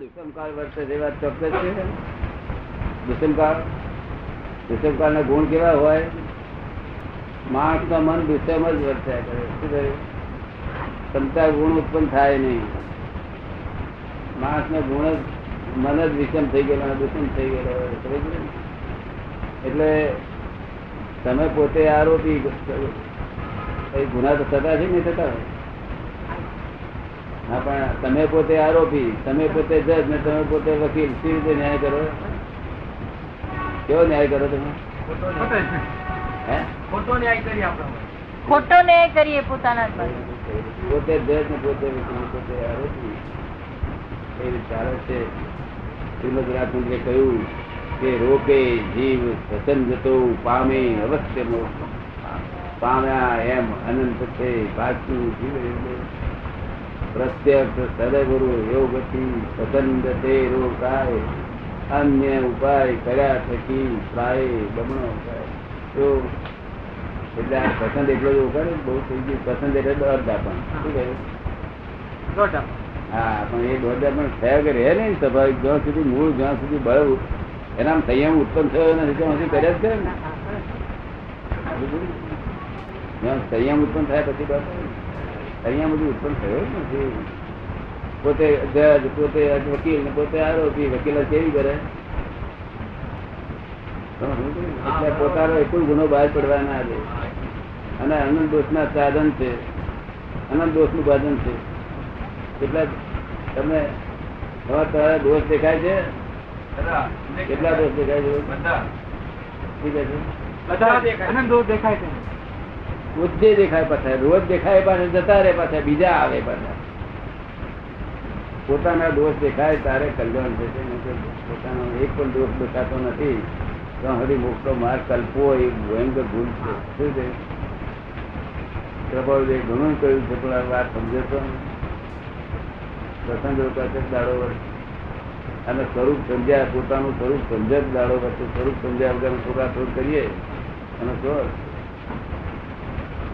દુષ્મકાળ વર્તે વાત ચોક્કસ છે દુષ્મકાળ દુષ્મકાળ ના ગુણ કેવા હોય? માણસનું મન દુષ્મ જ વર્ત્યા કરે. શું ગુણ ઉત્પન્ન થાય નહીં. માણસ ગુણ જ, મન જ વિષમ થઈ ગયેલો દુષ્મ થઈ ગયેલો હોય. એટલે તમે પોતે આરોપી ગુના તો થતા છે નહીં થતા હા પણ તમે પોતે આરોપી તમે પોતે જજ ને તમે પોતે વકીલ કેવી રીતે ન્યાય કરો? કેવો ન્યાય કરો તમે? ખોટો ન્યાય કરી આપણે. ખોટો ન્યાય કરીએ પોતાના પોતે જજ ને પોતે વકીલ પોતે આરોપી. એ વિચારો છે. શ્રીમદ રાજચંદ્રે કહ્યું કે રોકે જીવ વચન જતો પામે અવશ્ય. પામ્યા એમ અનંત છે. પાછું જીવ એટલે. પ્રત્યક્ષ સદગુરુ યોગથી પસંદ તે રોકાય. અન્ય ઉપાય કર્યા થકી પ્રાય બમણો થાય. તો એટલે આ પસંદ એટલો જ ઉપાડે બહુ થઈ ગયું. પસંદ એટલે દોઢ પણ શું કહ્યું હા પણ એ દોઢ પણ થયા કે રહે નહીં સ્વાભાવિક જ્યાં સુધી મૂળ જ્યાં સુધી બળ એના સંયમ ઉત્પન્ન થયો નથી ત્યાં સુધી કર્યા જ કરે ને. સંયમ ઉત્પન્ન થાય પછી બસ સંયમ બધું ઉત્પન્ન થયું નથી પોતે જજ પોતે વકીલ ને પોતે આરોપી વકીલ કેવી કરે? પોતાનો એક ગુનો બહાર પડવા ના દે અને અનંત દોષ ના સાધન છે. અનંત દોષનું ભાજન છે. કેટલા તમે તમારા દોષ દેખાય છે? કેટલા દોષ દેખાય છે? ઠીક છે? બધા દેખાય આનંદ દોષ દેખાય છે. રોજે દેખાય પાછા રોજ દેખાય પાછા જતા રહે પાછા બીજા આવે પાછા. પોતાના દોષ દેખાય તારે કલ્યાણ થશે પોતાનો એક પણ દોષ દેખાતો નથી તો હરી મોકલો માર્ગ કલ્પવો એ ભયંકર ભૂલ છે. શું છે? પ્રભાવદેવ ઘણું કહ્યું છે પણ વાત સમજો તો પ્રસંગ દાડો અને સ્વરૂપ સમજ્યા પોતાનું સ્વરૂપ સમજ્યા દાડો વચ્ચે સ્વરૂપ સમજ્યા વગર છોકરા છોડ કરીએ અને સ્વર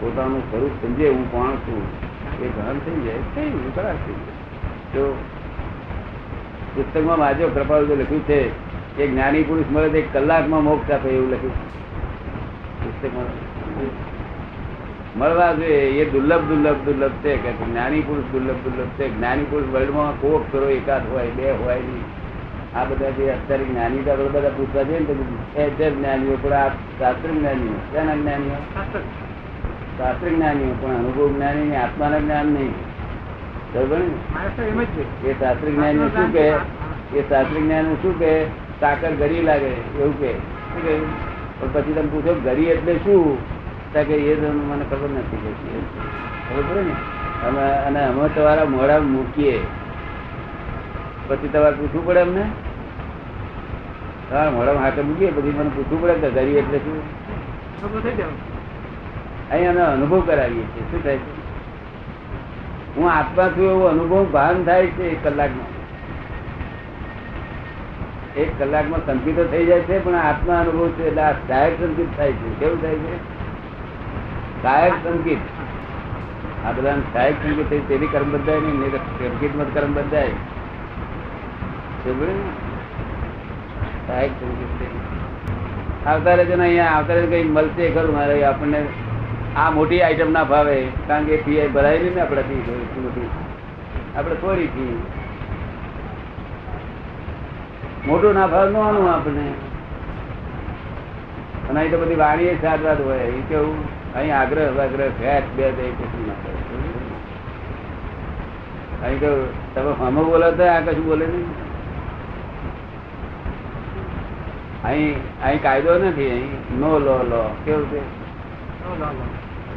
પોતાનું સ્વરૂપ સમજે હું કોણ છું એ ભાન થઈ જાય, થઈ ખરાબ થઈ જાય પુસ્તકમાં માજો કૃપાળુ લખ્યું છે, કે જ્ઞાની પુરુષ મળે તો એક કલાકમાં મોક્ષ આપે એવું લખ્યું. પુસ્તકમાં મળવા જોઈએ, એ દુર્લભ દુર્લભ દુર્લભ છે કે જ્ઞાની પુરુષ દુર્લભ દુર્લભ છે. જ્ઞાની પુરુષ વર્લ્ડમાં કોક કરો એકાદ હોય, બે હોય નહીં. આ બધા જે અત્યારે જ્ઞાની બધા પૂછવા જઈએ ને તો જ્ઞાનીઓ, પણ આ શાસ્ત્ર જ્ઞાનીઓ ક્યાંના જ્ઞાનીઓ? શાસ્ત્ર જ્ઞાની પણ અનુભવ જ્ઞાની ને આત્માના જ્ઞાન નહીં. બરોબર એ શાસ્ત્ર જ્ઞાની શું કે એ શાસ્ત્ર જ્ઞાની શું કે સાકર ગરી લાગે એવું કે શું કહ્યું? પણ પછી તમે પૂછો ગરી એટલે શું? કે એ મને ખબર નથી કે ખબર ને? અમે અને અમે તમારા મોડા મૂકીએ. પછી તમારે પૂછવું પડે અમને? તમારા મોડા હાથે મૂકીએ પછી મને પૂછવું પડે કે ગરી એટલે શું? ખબર થઈ જાય અહીં અમે અનુભવ કરાવીએ છીએ. શું થાય છે? હું આત્મા છું એવો અનુભવ ભાન થાય છે એક કલાકમાં એક કલાકમાં સંકિત થઈ જાય છે, પણ આત્મા અનુભવ છે એટલે આ સહાયક સંકિત થાય છે. કેવું થાય છે? સહાયક સંકિત. આ બધા સહાયક સંકિત થઈ તેની કર્મ બદલાય નહીં સંકિત મત કર્મ બદલાય સહાયક સંકિત આવતા રહેજો ને અહીંયા, આવતા રહે કઈ મળશે ખરું મારે આપણને. આ મોટી આઈટમ ના ભાવે, કારણ કે ફી ભરાય નહીં ને આપણાથી મોટી આપણે થોડી ફી મોટું ના ભાવ નાનું આપણે. અને અહીં તો બધી વાણી સાત વાત હોય, એ કેવું? અહીં આગ્રહ આગ્રહ ફેટ બે બે કશું ના અહીં તો તમે હમો બોલો તો આ કશું બોલે નહીં. અહીં અહીં કાયદો નથી, અહીં નો લો લો કેવું છે? નો લો લો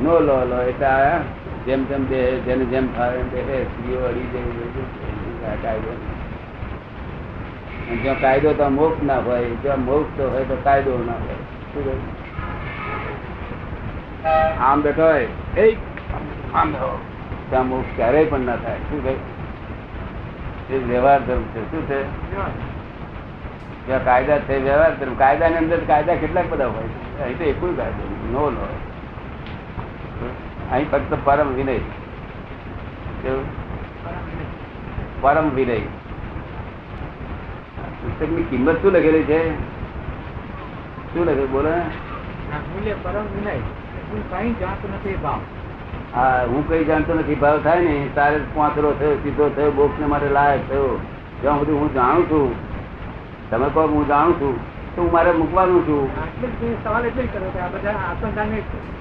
એટલે જેમ જેમ બે, જેને જેમ ફાવે એમ સ્ત્રીઓ અડી. આ કાયદો. જો જ્યાં કાયદો તો મોક્ષ ના હોય, જ્યાં મોક્ષ તો હોય તો કાયદો ના હોય? આમ બેઠો હોય એ આમ બેઠો ત્યાં મોક્ષ ક્યારેય પણ ના થાય. શું ભાઈ એ વ્યવહાર ધર્મ છે. શું છે? જ્યાં કાયદા છે, વ્યવહાર ધર્મ. કાયદાની અંદર કાયદા કેટલાક બધા હોય અહીં તો એકુય કાયદો નો લો. અહીં ફક્ત પરમ વિનય. પરમ વિનય. પુસ્તકની કિંમત શું લખેલી છે? શું લખેલું બોલો. મૂલ્ય પરમ વિનય. હું કઈ જાણતો નથી ભાવ. હા હું કઈ જાણતો નથી. ભાવ થાય ને તારે પાંચરો થયો સીધો થયો બોક્સ ને માટે લાયક થયો. જ્યાં બધું હું જાણું છું તમે કહો હું જાણું છું. તો હું મારે મૂકવાનું છું. એટલે સવાલ એટલે કર્યો કે આ બધા આત્મદાન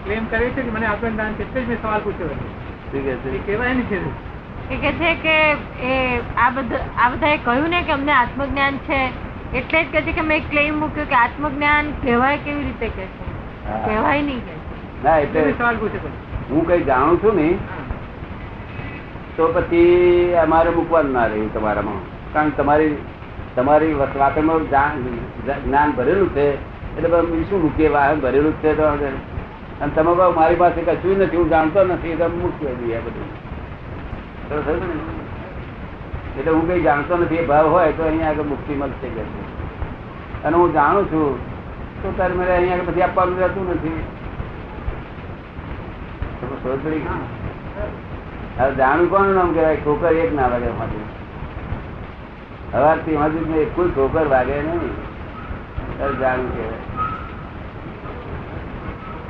ક્લેમ કરે છે કે મને આત્મદાન છે એટલે જ મેં સવાલ પૂછ્યો હતો. શું કહે છે કહેવાય ને છે કે છે કે એ આ બધું આ બધાએ કહ્યું ને કે અમને આત્મજ્ઞાન છે એટલે જ કહે છે કે મેં ક્લેમ મૂક્યો કે આત્મજ્ઞાન કહેવાય કેવી રીતે કે છે? કહેવાય નહીં કે ના એટલે સવાલ પૂછ્યો હું કઈ જાણું છું ને તો પછી અમારે મૂકવાનું ના રહ્યું તમારામાં. કારણ કે તમારી તમારી વાતમાં જ્ઞાન ભરેલું છે. એટલે શું મૂકીએ? વાહન ભરેલું જ છે તો અને તમે કહો મારી પાસે કશું નથી હું જાણતો નથી એટલે મૂકી દઈએ બધું? એટલે હું કઈ જાણતો નથી એ ભાવ હોય તો અહીંયા આગળ મુક્તિ મળશે કે. અને હું જાણું છું તો તારે મારે અહીંયા આગળ બધી આપવાનું રહેતું નથી. જાણું કોનું નામ કહેવાય? છોકરી એક ના લાગે એમાંથી. હવારથી હજુ કોઈ ઠોકર વાગે નહીં જાણું કે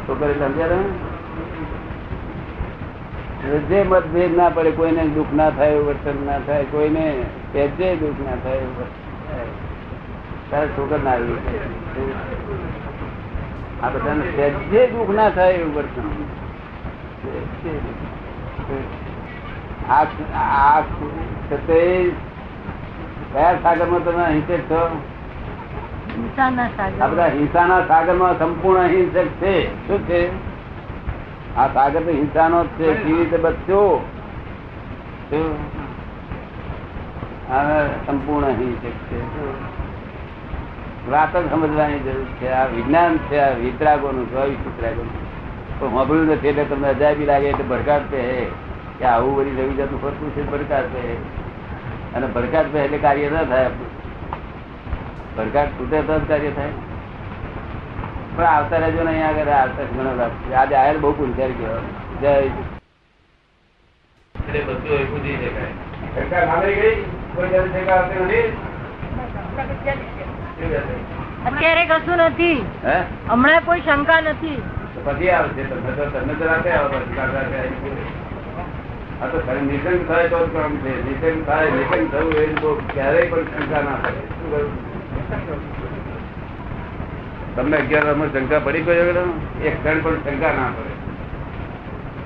ઠોકર સમજ્યા તમે જે મતભેદ ના પડે, કોઈને દુઃખ ના થાય એવું વર્તન ના થાય, કોઈને પહેજે દુઃખ ના થાય એવું. તારે ઠોકર ના આવી આ બધાને પહેજે દુઃખ ના થાય એવું વર્તન. આ આ કયા સાગરમાં તમે અહિંસક છો? હિંસાના આ સાગરમાં સંપૂર્ણ અહિંસક છે. શું છે? આ સાગર તો હિંસાનો જ છે. કેવી રીતે બચશો? સંપૂર્ણ અહિંસક છે. વાત જ સમજવાની જરૂર છે. આ વિજ્ઞાન છે આ વિતરાગોનું ચોવીસ વિતરાગોનું. પણ સાંભળ્યું નથી એટલે તમને અજાયબી લાગે એટલે ભડકાટ છે કે આવું બધી રવિ જાતનું ફરતું છે ભડકાટ છે અને ભડકાટ એટલે કાર્ય ન થાય ભડકાટ તૂટે તો જ કાર્ય થાય. પણ આવતા રહેજો ને અહીંયા આગળ આવતા ઘણો લાગશે આજે આયર બહુ પુંજારી ગયો. જય? અત્યારે કશું નથી. હે? હમણાં કોઈ શંકા નથી. પછી આવશે. તમે તો તમે તો રાતે આવો પછી કાલ રાતે આવી ગયું. આ તો નિશંક થાય તો ક્રમ છે. નિધન થાય, નિધન થવું એ તો ક્યારેય પણ શંકા ના થાય. શું કરું? તમને અગિયાર વર્ષમાં શંકા પડી ગયો એક ક્ષણ પણ શંકા ના પડે.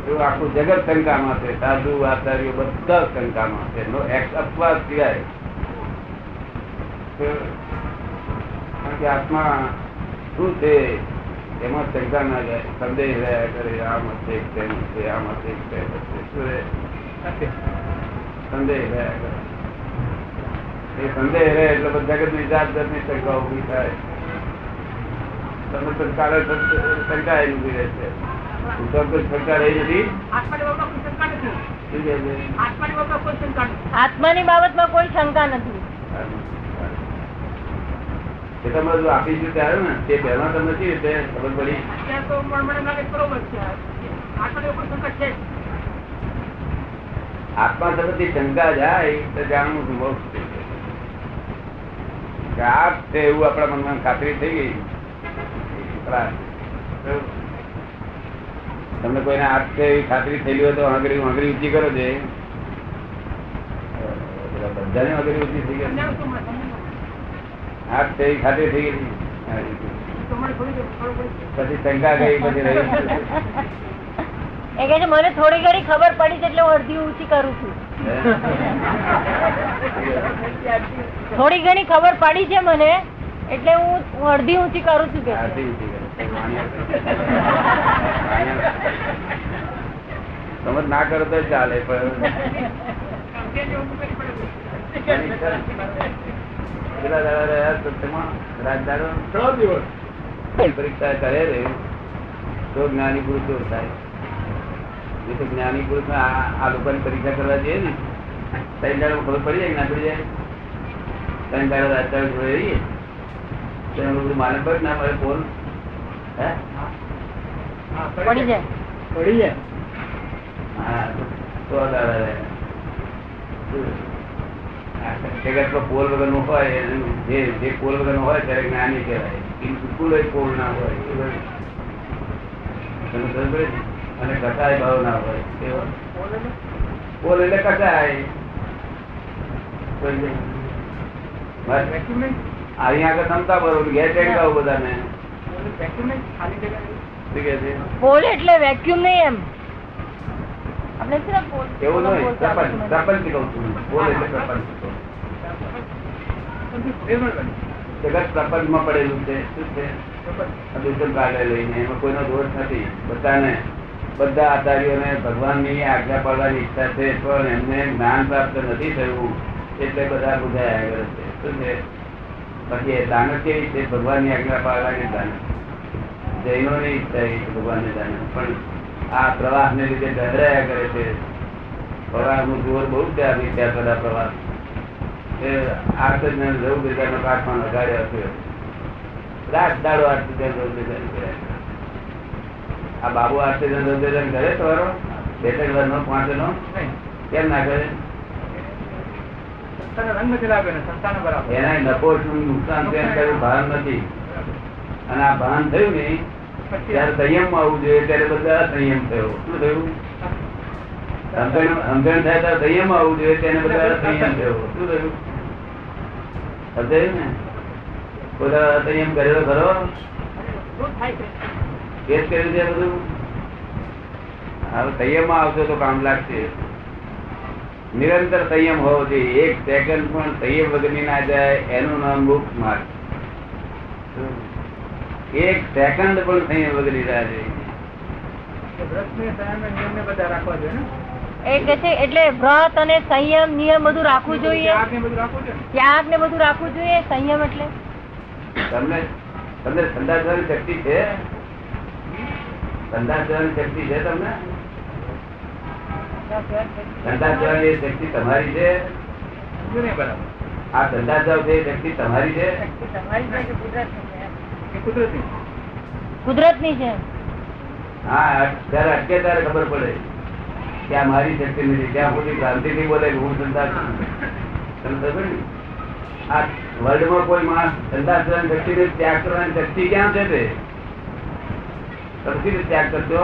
એવું આખું જગત શંકામાં છે. સાધુ, આચાર્યો બધા શંકામાં છે. નો અપવાદ સિવાય. કારણ કે આત્મા શું છે? એમાં શંકા ના જાય. સંદેહ રહ્યા કરે. આમ હશે, તેમ હશે, આમ હશે, તેમ હશે. શું? સંદેહ એ સંદેહ રહે એટલે બધા જગતની જાત જાતની શંકા ઊભી થાય. તમે તો કાલે શંકા એ ઊભી રહે છે. હું તો કોઈ શંકા રહી નથી. શું કહે છે? આત્માની બાબતમાં કોઈ શંકા નથી. એ તમે જો આપીશું ત્યારે ને તે પહેલા તમને કેવી રીતે ખબર પડી. આત્મા તરફથી શંકા જાય તો જાણવું મોક્ષ થઈ જાય આપ છે એવું આપણા મનમાં ખાતરી થઈ ગઈ. તમને કોઈને આપ છે એવી ખાતરી થયેલી હોય તો આંગળી આંગળી ઊંચી કરો છે બધાની આંગળી ઊંચી થઈ ગઈ. આપ છે એવી ખાતરી થઈ ગઈ. પછી શંકા ગઈ પછી રહી એ કે છે મને થોડી ઘણી ખબર પડી છે એટલે હું અડધી ઊંચી કરું છું. થોડી ઘણી ખબર પડી છે મને એટલે હું અડધી ઊંચી કરું છું કે. સમજ ના કરો તો ચાલે પણ કેટલા દાડા રહ્યા દાડો? પરીક્ષા કરે તો જ્ઞાની પુરુષો થાય. એ તો જ્ઞાની પુરુષ આ લોકો લોકોની પરીક્ષા કરવા જઈએ ને ત્રણ દાડા ખબર પડી જાય ના પડી જાય? ત્રણ દાડા રાત જોડે રહીએ તો એનું બધું માને પડે ના મારે ફોન હે? પડી જાય. પડી જાય. હા તો દાડા પોલ વગરનું હોય જે જે પોલ વગરનું હોય ત્યારે જ્ઞાની કહેવાય. બિલકુલ પોલ ના હોય. અને કસાય ભાવ ના હોય? પોલ એટલે કસાય આગળ બરોબર. ઘેર બધાને. પોલ એટલે વેક્યુમ નહીં એમ. એવું નહીં. કહું છું પોલ એટલે જગત પ્રપંચમાં પડેલું છે. શું છે? દૂષણ કાઢે લઈને. એમાં કોઈનો દોષ નથી. બધાને બધા આચાર્યોને ભગવાનની આજ્ઞા પાડવાની ઈચ્છા છે, પણ એમને જ્ઞાન પ્રાપ્ત નથી થયું, એટલે બધા બુધાયા કરે છે. શું છે? બાકી દાનત કેવી છે? ભગવાનની આજ્ઞા પાડવાની દાનત જૈનોની ઈચ્છા એ ભગવાનની દાનત પણ આ પ્રવાહને લીધે ગભરાયા કરે છે. પ્રવાહનું જોર બહુ છે આ ત્યાં બધા પ્રવાસ. એ આ જ ને રવ બીજાનો કાઠમાં લગાડ્યો છે. રાત દાડો બીજા રવ બીજાને કર્યા. આ બાબુ આશ્ચર્ય રવ કરે તમારો બે ત્રણ વર્ષનો પાંચ નો. કેમ ના કરે? ને એના નફો શું નુકસાન કેમ એમ ભાન નથી. અને આ ભાન થયું ને ત્યારે સંયમ આવવું જોઈએ ત્યારે બધા સંયમ થયો. શું થયું? સમજણ સમજણ થાય ત્યારે સંયમ આવવું જોઈએ તેને બધા સંયમ થયો. શું થયું? સમજાયું ને? બધા સંયમ કરેલો ખરો? થાય કર્યું છે બધું? હવે સંયમમાં આવશો તો કામ લાગશે. નિરંતર સંયમ હોવો જોઈએ. એક સેકન્ડ પણ સંયમ વગરની ના જાય એનું નામ મુક્ત માર્ગ. એક સેકન્ડ પણ સંયમ વગરની ના જાય એટલે વ્રત અને સંયમ નિયમ બધું રાખવું જોઈએ. ત્યાગ ને બધું રાખવું જોઈએ ને. ત્યાગ ને બધું રાખવું જોઈએ સંયમ એટલે. તમને તમને ઠંડા શક્તિ છે? ઠંડા કરવાની શક્તિ છે તમને? ધંધા કરવાની શક્તિ તમારી છે? નહીં આ ધંધા જાવ છે શક્તિ તમારી છે? કુદરતી કુદરતની છે. હા ત્યારે અટકે ત્યારે ખબર પડે કે આ મારી શક્તિ નથી. ત્યાં સુધી ક્રાંતિ થી બોલે હું ધંધા છું. ને? આ વર્લ્ડમાં કોઈ માણસ ધંધા કરવાની શક્તિ ને ત્યાગ કરવાની શક્તિ ક્યાં છે તે? કેવી રીતે ત્યાગ કરશો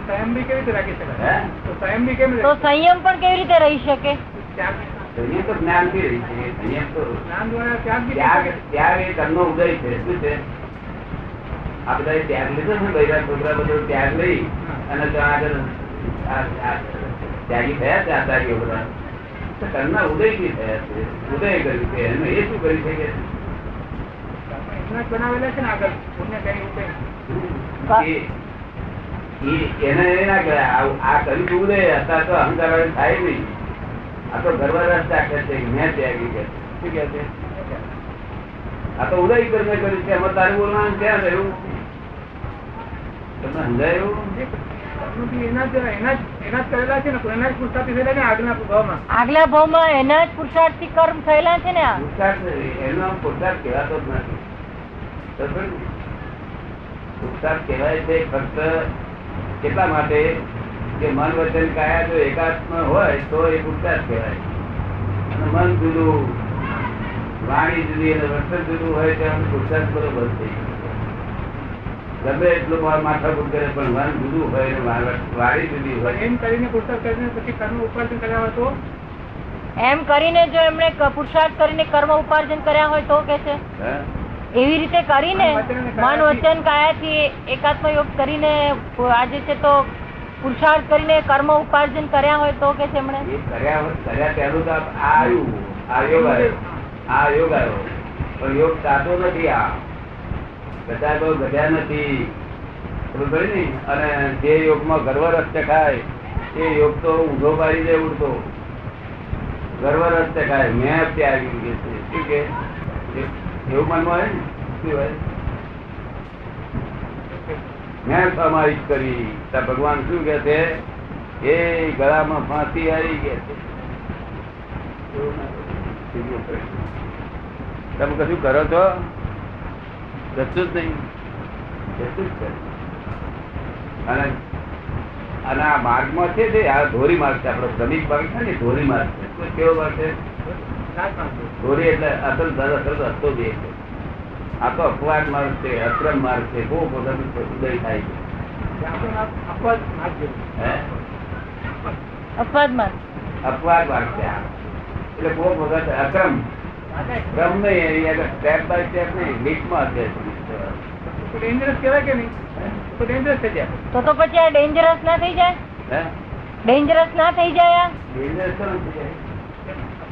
સંયમ બી કેવી રીતે રાખી શકાય સંયમ બી કેમ તો સંયમ પણ કેવી રીતે રહી શકે? સંયમ તો જ્ઞાનથી રહી છે સંયમ તો જ્ઞાન દ્વારા ત્યાગ ત્યાગ ત્યાગ એ કર્મનો ઉદય છે શું છે? આ બધા ત્યાગ લીધો છે ને બૈરા છોકરા બધો ત્યાગ લઈ અને તો આગળ આ- આ ત્યાગી થયા છે આચાર્યો બધા. તો કર્મના ઉદયથી થયા છે ઉદય કર્યું છે એનું એ શું કરી શકે જ બનાવેલા છે ને આગળ? પુણ્ય કઈ એવું કઈ એ- એ- એને ના કહેવાય. આ- આ કર્યું તો અત્યારે તો અહંકાર થાય નહીં. આ તો ગર્વ રસ્તા કહે છે. મેં ત્યાગી કે શું કહે છે? આ તો ઉદય કર્મે કર્યું છે. એમાં તારું બોલવાનું ક્યાં રહ્યું તમને સમજાયું કર્મ બી એના જ એના જ એના જ કરેલા છે ને. એના જ પુસ્તકથી થયેલા ને આગળના ભાવમાં? આગલા એના જ પુરુષાર્થથી કર્મ થયેલા છે ને આ? પુરુષાર્થ એનો પુરુષાર્થ કહેવાતો જ નથી. પુરુષાર્થ કહેવાય છે ફક્ત કેટલા માટે કે મન વચન કાયા જો એકાત્મ હોય તો એ પુરુષાર્થ કહેવાય. અને મન જુદું વાણી જુદી અને વર્તન જુદું હોય ત્યાં પુરુષાર્થ બરોબર થઈ ગમે એટલું મા- માથાકૂટ કરે પણ મન જુદું હોય અને વાણી જુદી હોય. એમ કરીને પુસ્તક કરીને પછી કર્મ ઉપાર્જન કર્યા હોય તો? એમ કરીને જો એમણે પુરુષાર્થ કરીને કર્મ ઉપાર્જન કર્યા હોય તો કે છે? હે? એવી રીતે કરીને મન વચન કાયાથી- એકાત્મ યોગ કરીને આજે છે તો પુરુષાર્થ કરીને કર્મ ઉપાર્જન કર્યા હોય તો કે છે એમણે કર્યા કર્યા પહેલું તો આ આવ્યું આ યોગ આવ્યો આ યોગ આવ્યો પણ યોગ સાચો નથી આ. બધા બહુ ગધ્યા નથી. ખબર ને? અને જે યોગમાં ગર્વ રસ ચખાય એ યોગ તો ઊંધો પાડી દે ઉડતો. ગર્વ રસ ચખાય મેં ત્યાગી કે છે. ઠીક કે? એ- એવું મનમાં હોય ને? મેં સમાહિત કરી. ભગવાન શું કે છે? એ ગળામાં ફાંસી આવી. ગયા. તમે કશું કરો છો? કશું જ નહીં. કશું જ અને અને આ માર્ગમાં છે આ ધોરી માર્ગ છે. આપણો શ્રમિક માર્ગ છે ને? ધોરી માર્ગ છે કેવો માર્ગ છે? ધોરી એટલે અસલ દર અસલ રસ્તો જે છે. આ તો અપવાદ માર્ગ છે અક્રમ માર્ગ છે બહુ પોતાનું ઉદય થાય છે. અપવાદ માર્ગ. અપવાદ માર્ગ છે એટલે બહુ વખત અક્રમ. ક્રમ નહીં સ્ટેપ બાય સ્ટેપ નહીં લીટમાં છે. તો કહેવાય કે નહીં? તો ડેન્જરસ થઈ જાય. તો તો પછી આ ડેન્જરસ ના થઈ જાય? હે? ડેન્જરસ ના થઈ જાય આ? Business તો નથી. જાય.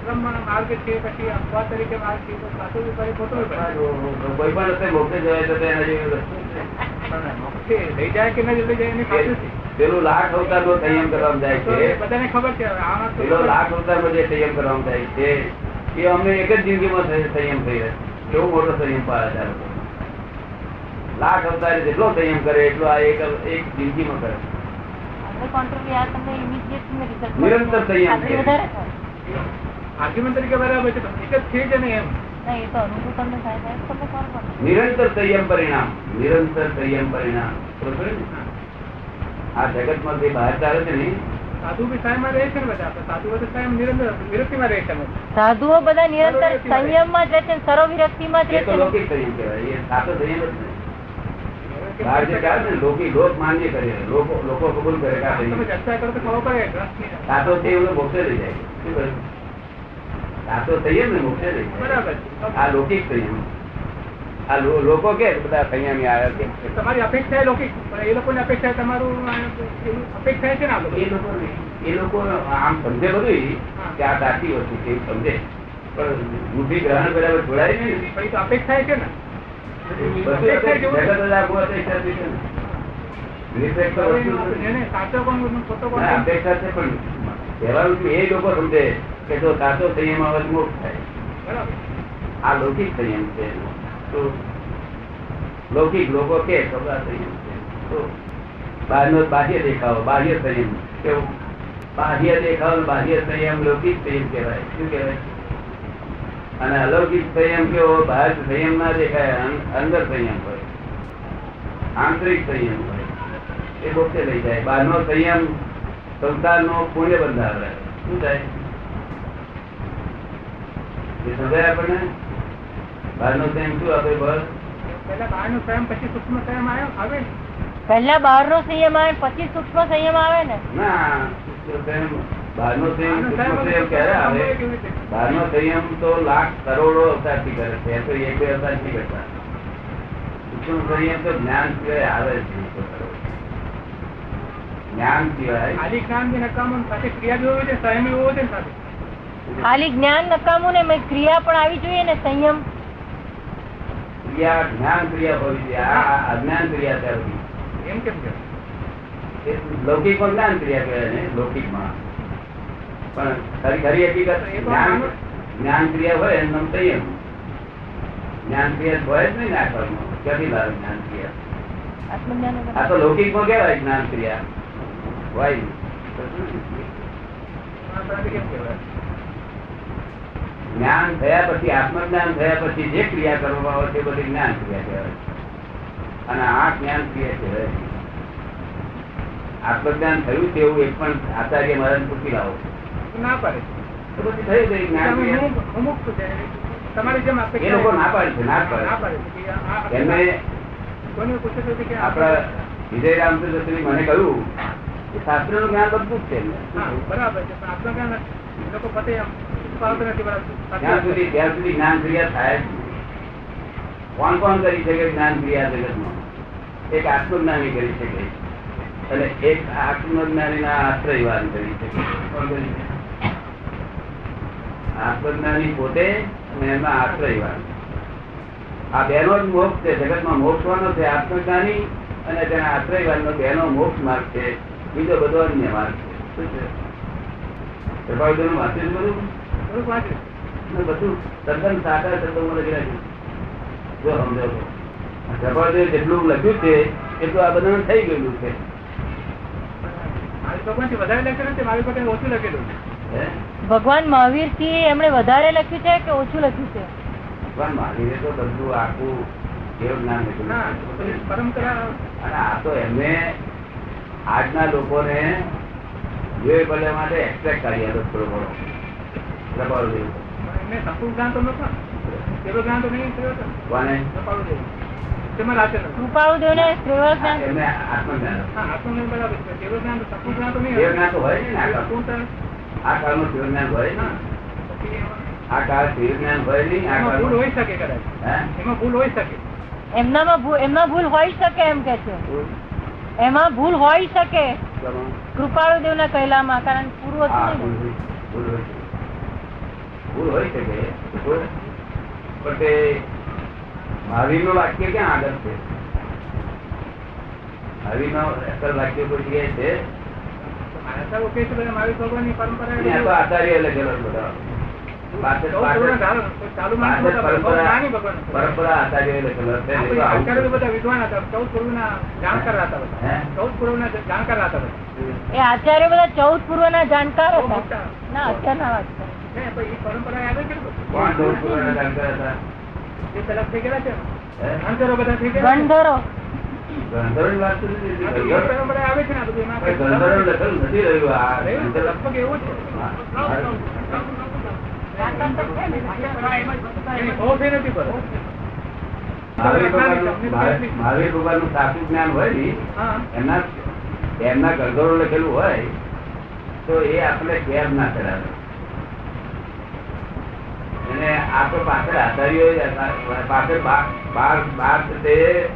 અક્રમણ માર્ગ છે પછી અપવાદ તરીકે માર્ગ છે તો સાચું બી પડે ખોટું બી પડે કોઈ પણ રસ્તે મોક્ષે જવાય તો તેના જેવો રસ્તો છે. પણ મોક્ષે લઈ જાય કે નહીં લઈ જાય એની ખાતરી છે. પેલું લાખ અવતારનો સંયમ કરવામાં જાય તો છે એ બધાને ખબર છે હવે આમાં તો પેલો લાખ અવતારમાં જે સંયમ કરવામાં જાય છે એ અમને એક જ જિંદગીમાં સ- સંયમ થઈ રહે કેવો મોટો સંયમ પાડે છે આ લોકો. લાખ અવતારે જેટલો સંયમ કરે એટલો આ એક એક જિંદગીમાં કરે આપણે contrary આ તમને immediate ને result નિરંતર સંયમ ખાતરી છે. આર્ગ્યુમેન્ટ તરીકે બરાબર છે એક જ છે જ એમ? ના, એ તો અનુભવ તમને થાય ત્યારે જ તમને ખબર પડે. નિરંતર સંયમ પરિણામ નિરંતર સંયમ પરિણામ. આ જગતમાં જે બહાર ચાલે છે ને સાધુ બી સાયમાં રહે છે ને બધા સાધુ નિરંતર વિરક્તિમાં રહે સાધુઓ બધા નિરંતર સંયમમાં જ રહે છે સર્વ વિરક્તિમાં જ રહે છે સંયમ કહેવાય એ સાચો સંયમ બહાર જે ને લોકી લોક માન્ય કરે લોકો લોકો કબૂલ કરે કે તમે સંયમ. ચર્ચા કરો તો ખબર સાચો છે એવું મોક્ષે લઈ જાય. શું તો સંયમ ને મોક્ષે લઈ બરાબર આ લૌકિક સંયમ આ લોકો કે બધા સંયમી આવ્યા છે. તમારી અપેક્ષા લૌકિક પણ એ લોકોની અપેક્ષા તમારું અપેક્ષા છે ને એ લોકો એ લોકો આમ સમજે બધું કે આ સાચી વસ્તુ છે સમજે. પણ બુદ્ધિ ગ્રહણ બરાબર જોડાય નહીં. ને. તો અપેક્ષા છે ને. અપેક્ષા છે પણ કહેવાનું એ લોકો સમજે કે જો સાચો સંયમ આવે મોક્ષ થાય. આ લૌકિક સંયમ છે તો લૌકિક લોકો કે સંયમ છે. તો બહારનો બાહ્ય દેખાવ, બાહ્ય સંયમ. કેવું? બાહ્ય દેખાવ બાહ્ય સંયમ લૌકિક સંયમ કહેવાય. શું કહેવાય? અને અલૌકિક સંયમ કેવો? બહાર સંયમ ના દેખાય અંદર સંયમ હોય. આંતરિક સંયમ હોય. એ પોતે લઈ જાય. બહારનો સંયમ સંસારનો પુણ્ય બંધાવે શું થાય? એ સમજાય આપણને? બહારનો સંયમ શું આપે બસ? પહેલા બહારનું સ્વયં પછી સૂક્ષ્મ સ્વયં આવે. ને સંયમ આવે પછી સૂક્ષ્મ સંયમ આવે ને? ના સંયમ બહારનો સંયમ સૂક્ષ્મ સંયમ ક્યારે આવે? કેવી રીતે? સંયમ તો લાખ કરોડો અવતારથી કરે છે. એ તો એક બે અવતારથી કરતા. સૂક્ષ્મ સંયમ તો જ્ઞાન સિવાય આવે કરોડ. જ્ઞાન સિવાય ખાલી જ્ઞાન બી નકામું સાથે ક્રિયા બી છે સંયમ બી છે સાથે? ખાલી જ્ઞાન નકામું ને ક્રિયા પણ આવી જોઈએ ને સંયમ? ક્રિયા જ્ઞાન ક્રિયા હોવી જોઈએ. આ આ અજ્ઞાન ક્રિયા ત્યાં એમ કેમ કે જ્ઞાન ક્રિયા કહેવાય ને લૌકિકમાં. પણ ખરી ખરી હકીકત જ્ઞાન જ્ઞાન ક્રિયા હોય એનું સંયમ. જ્ઞાન ક્રિયા હોય જ નહીં ને આ કર્મમાં. ક્યાંથી લાવે જ્ઞાન ક્રિયા. આ તો લૌકિકમાં કેવાય જ્ઞાન ક્રિયા. હોય જ્ઞાન થયા પછી આત્મજ્ઞાન થયા પછી જે ક્રિયા કરવામાં આવે તે બધી જ્ઞાન ક્રિયા કહેવાય. અને આ જ્ઞાન ક્રિયા કહેવાય. આત્મજ્ઞાન થયું તેવું એક પણ આચાર્ય મહારાજ પૂછી લાવો. ના પાડે. મને કહ્યું શાસ્ત્રનું જ્ઞાન બધું જ છે. બરાબર છે. પણ આપણને ક્યાં નથી. એ લોકો પોતે આમ પાડતા નથી બરાબર. ત્યાં સુધી ત્યાં સુધી જ્ઞાન ક્રિયા થાય કોણ કોણ કરી શકે જ્ઞાન ક્રિયા જગતમાં? એક આત્મજ્ઞાની કરી શકે. અને એક આત્મજ્ઞાની ના આશ્રયવાન કરી શકે. કોણ કરી શકે? આત્મજ્ઞાની પોતે અને એમના આશ્રયવાન. આ બેનો જ મોક્ષ છે. જગતમાં મોક્ષવાનો છે આત્મજ્ઞાની અને તેના આશ્રયવાનનો બેનો મોક્ષ માર્ગ છે. બીજો બધો અન્ય માર્ગ. પ્રભાવિતોનું વાંચ્યું બધું વાંચ્યું. બધું. તદ્દન સાકાર શબ્દોમાં લખી રાખ્યું જો સમજો તો જબરદસ્ત જેટલું લખ્યું છે એટલું આ બધાનું થઈ ગયેલું છે. મારી ભગવાનથી વધારે લખેલું છે મારી પાસે ઓછું લખેલું ભગવાન મહાવીરથી એમણે વધારે લખ્યું છે કે ઓછું લખ્યું છે? ભગવાન મહાવીરે તો બધું આખું કેવું જ્ઞાન લખ્યું ના છે. પેલી પરંપરા અને આ તો એમને આજના લોકોને જોઈ ભલે માટે એક્સપેક્ટ કરી હતો થોડો ઘણો. પ્રભાવ દેવું. એમને સંપૂર્ણ જ્ઞાન તો નહોતું. ને. પેલું જ્ઞાન તો નહીં કોને? દેવ. હોય. હોય હોય ભૂલ કાળમાં. હોઈ શકે કદાચ. એમાં ભૂલ હોઈ શકે. એમનામાં ભૂલ એમાં ભૂલ હોઈ શકે એમ કે છે. એમાં ભૂલ હોય શકે. કૃપાળુ દેવ ના કહેલામાં કારણ કે પૂરું હા, હતું ભૂલ હોય. શકે. પણ તે મહાવીરનું વાક્ય ક્યાં આગળ છે? મહાવીરનું અસલ વાક્ય કોઈ જગ્યાએ છે? મહાવીર આચાર્ય લખેલો બધા. પરંપરા આચાર્ય. બધા ચૌદ એ આચાર્ય બધા ચૌદ પૂર્વ ના જાણકાર હતા? ના અત્યારના વાત પરંપરા આવે છે ગંધર્વનું લખેલું નથી રહ્યું લગભગ એવું છે. એમના એમના લખેલું હોય, તો એ આપણે કેમ ના કરાવે અને આ તો પાછળ હોય પાછળ બાર બાર તે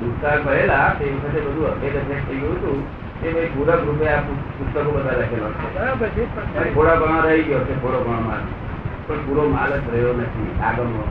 દુષ્કાળ ભરેલા તે વખતે બધું અભેદ થઈ ગયું હતું. પૂરક રૂપે આ પુસ્તકો બધા લખેલો છે. થોડા ઘણો રહી ગયો છે થોડો ઘણો માલ પણ પૂરો માલ જ રહ્યો નથી આગળનો?